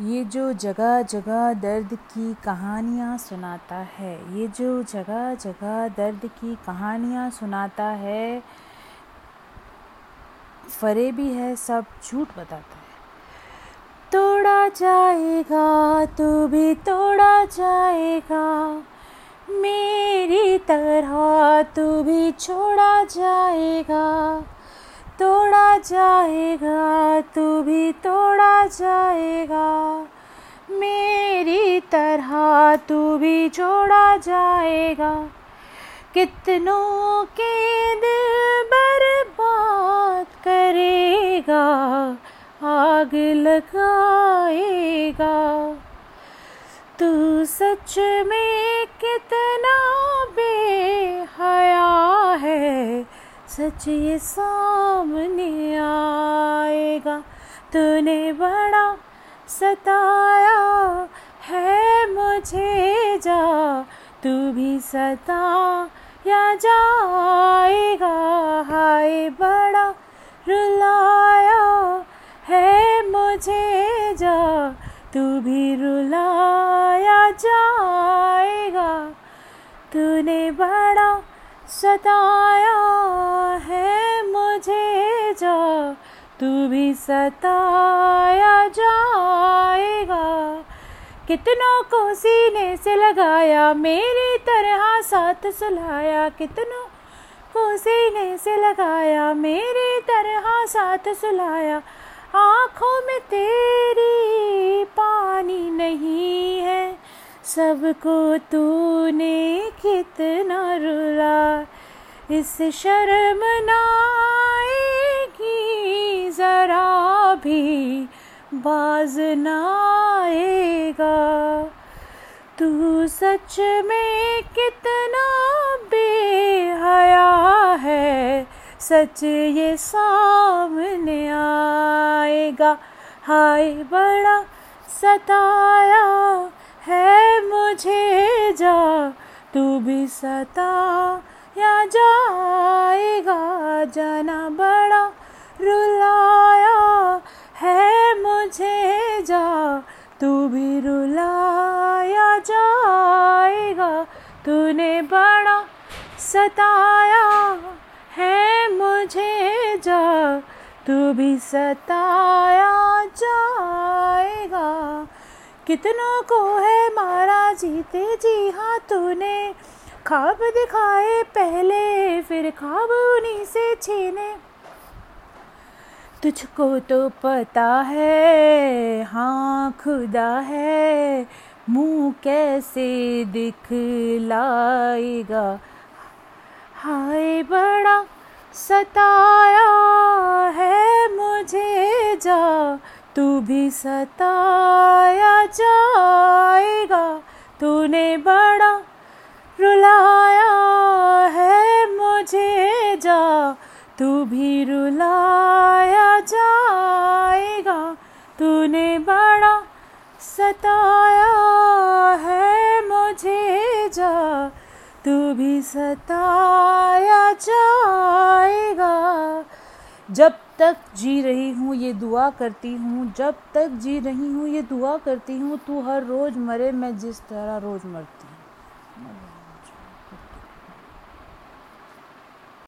ये जो जगह जगह दर्द की कहानियाँ सुनाता है, ये जो जगह जगह दर्द की कहानियाँ सुनाता है फरेबी है, सब झूठ बताता है। तोड़ा जाएगा तू भी तोड़ा जाएगा, मेरी तरह तू भी छोड़ा जाएगा। तोड़ा जाएगा, तू भी तोड़ा जाएगा। मेरी तरह तू भी छोड़ा जाएगा। कितनों के दिल बर्बाद करेगा, आग लगाएगा। तू सच में कितना सच ये सामने आएगा। तूने बड़ा सताया है मुझे जा। तू भी सता या जाएगा। हाय बड़ा रुलाया है मुझे जा। तू भी रुलाया जाएगा। तूने बड़ा सताया है मुझे जा, तू भी सताया जाएगा। कितनों को सीने से लगाया, मेरी तरह साथ सुलाया। कितनों को सीने से लगाया, मेरी तरह साथ सुलाया। आँखों में तेरी पानी नहीं है सबको तूने कितना रुला। इस शर्म नाएगी जरा भी बाज नाएगा तू सच में कितना बेहया है, सच ये सामने आएगा। हाय बड़ा सताया है मुझे जा, तू भी सता या जाएगा, जाना बड़ा रुलाया है मुझे जा, तू भी रुलाया जाएगा, तूने बड़ा सताया है मुझे जा, तू भी सताया जाएगा। कितनों को है मारा जीते जी हाँ तूने। खाब दिखाए पहले, फिर खाब उन्हीं से छीने। तुझको तो पता है हाँ खुदा है, मुँह कैसे दिखलाएगा? हाय बड़ा सताया तू भी सताया जाएगा, तूने बड़ा रुलाया है मुझे जा, तू भी रुलाया जाएगा, तूने बड़ा सताया है मुझे जा, तू भी सताया जाएगा। जब तक जी रही हूँ, ये दुआ करती हूँ। जब तक जी रही हूँ, ये दुआ करती हूँ, तू हर रोज़ मरे, मैं जिस तरह रोज़ मरती हूँ।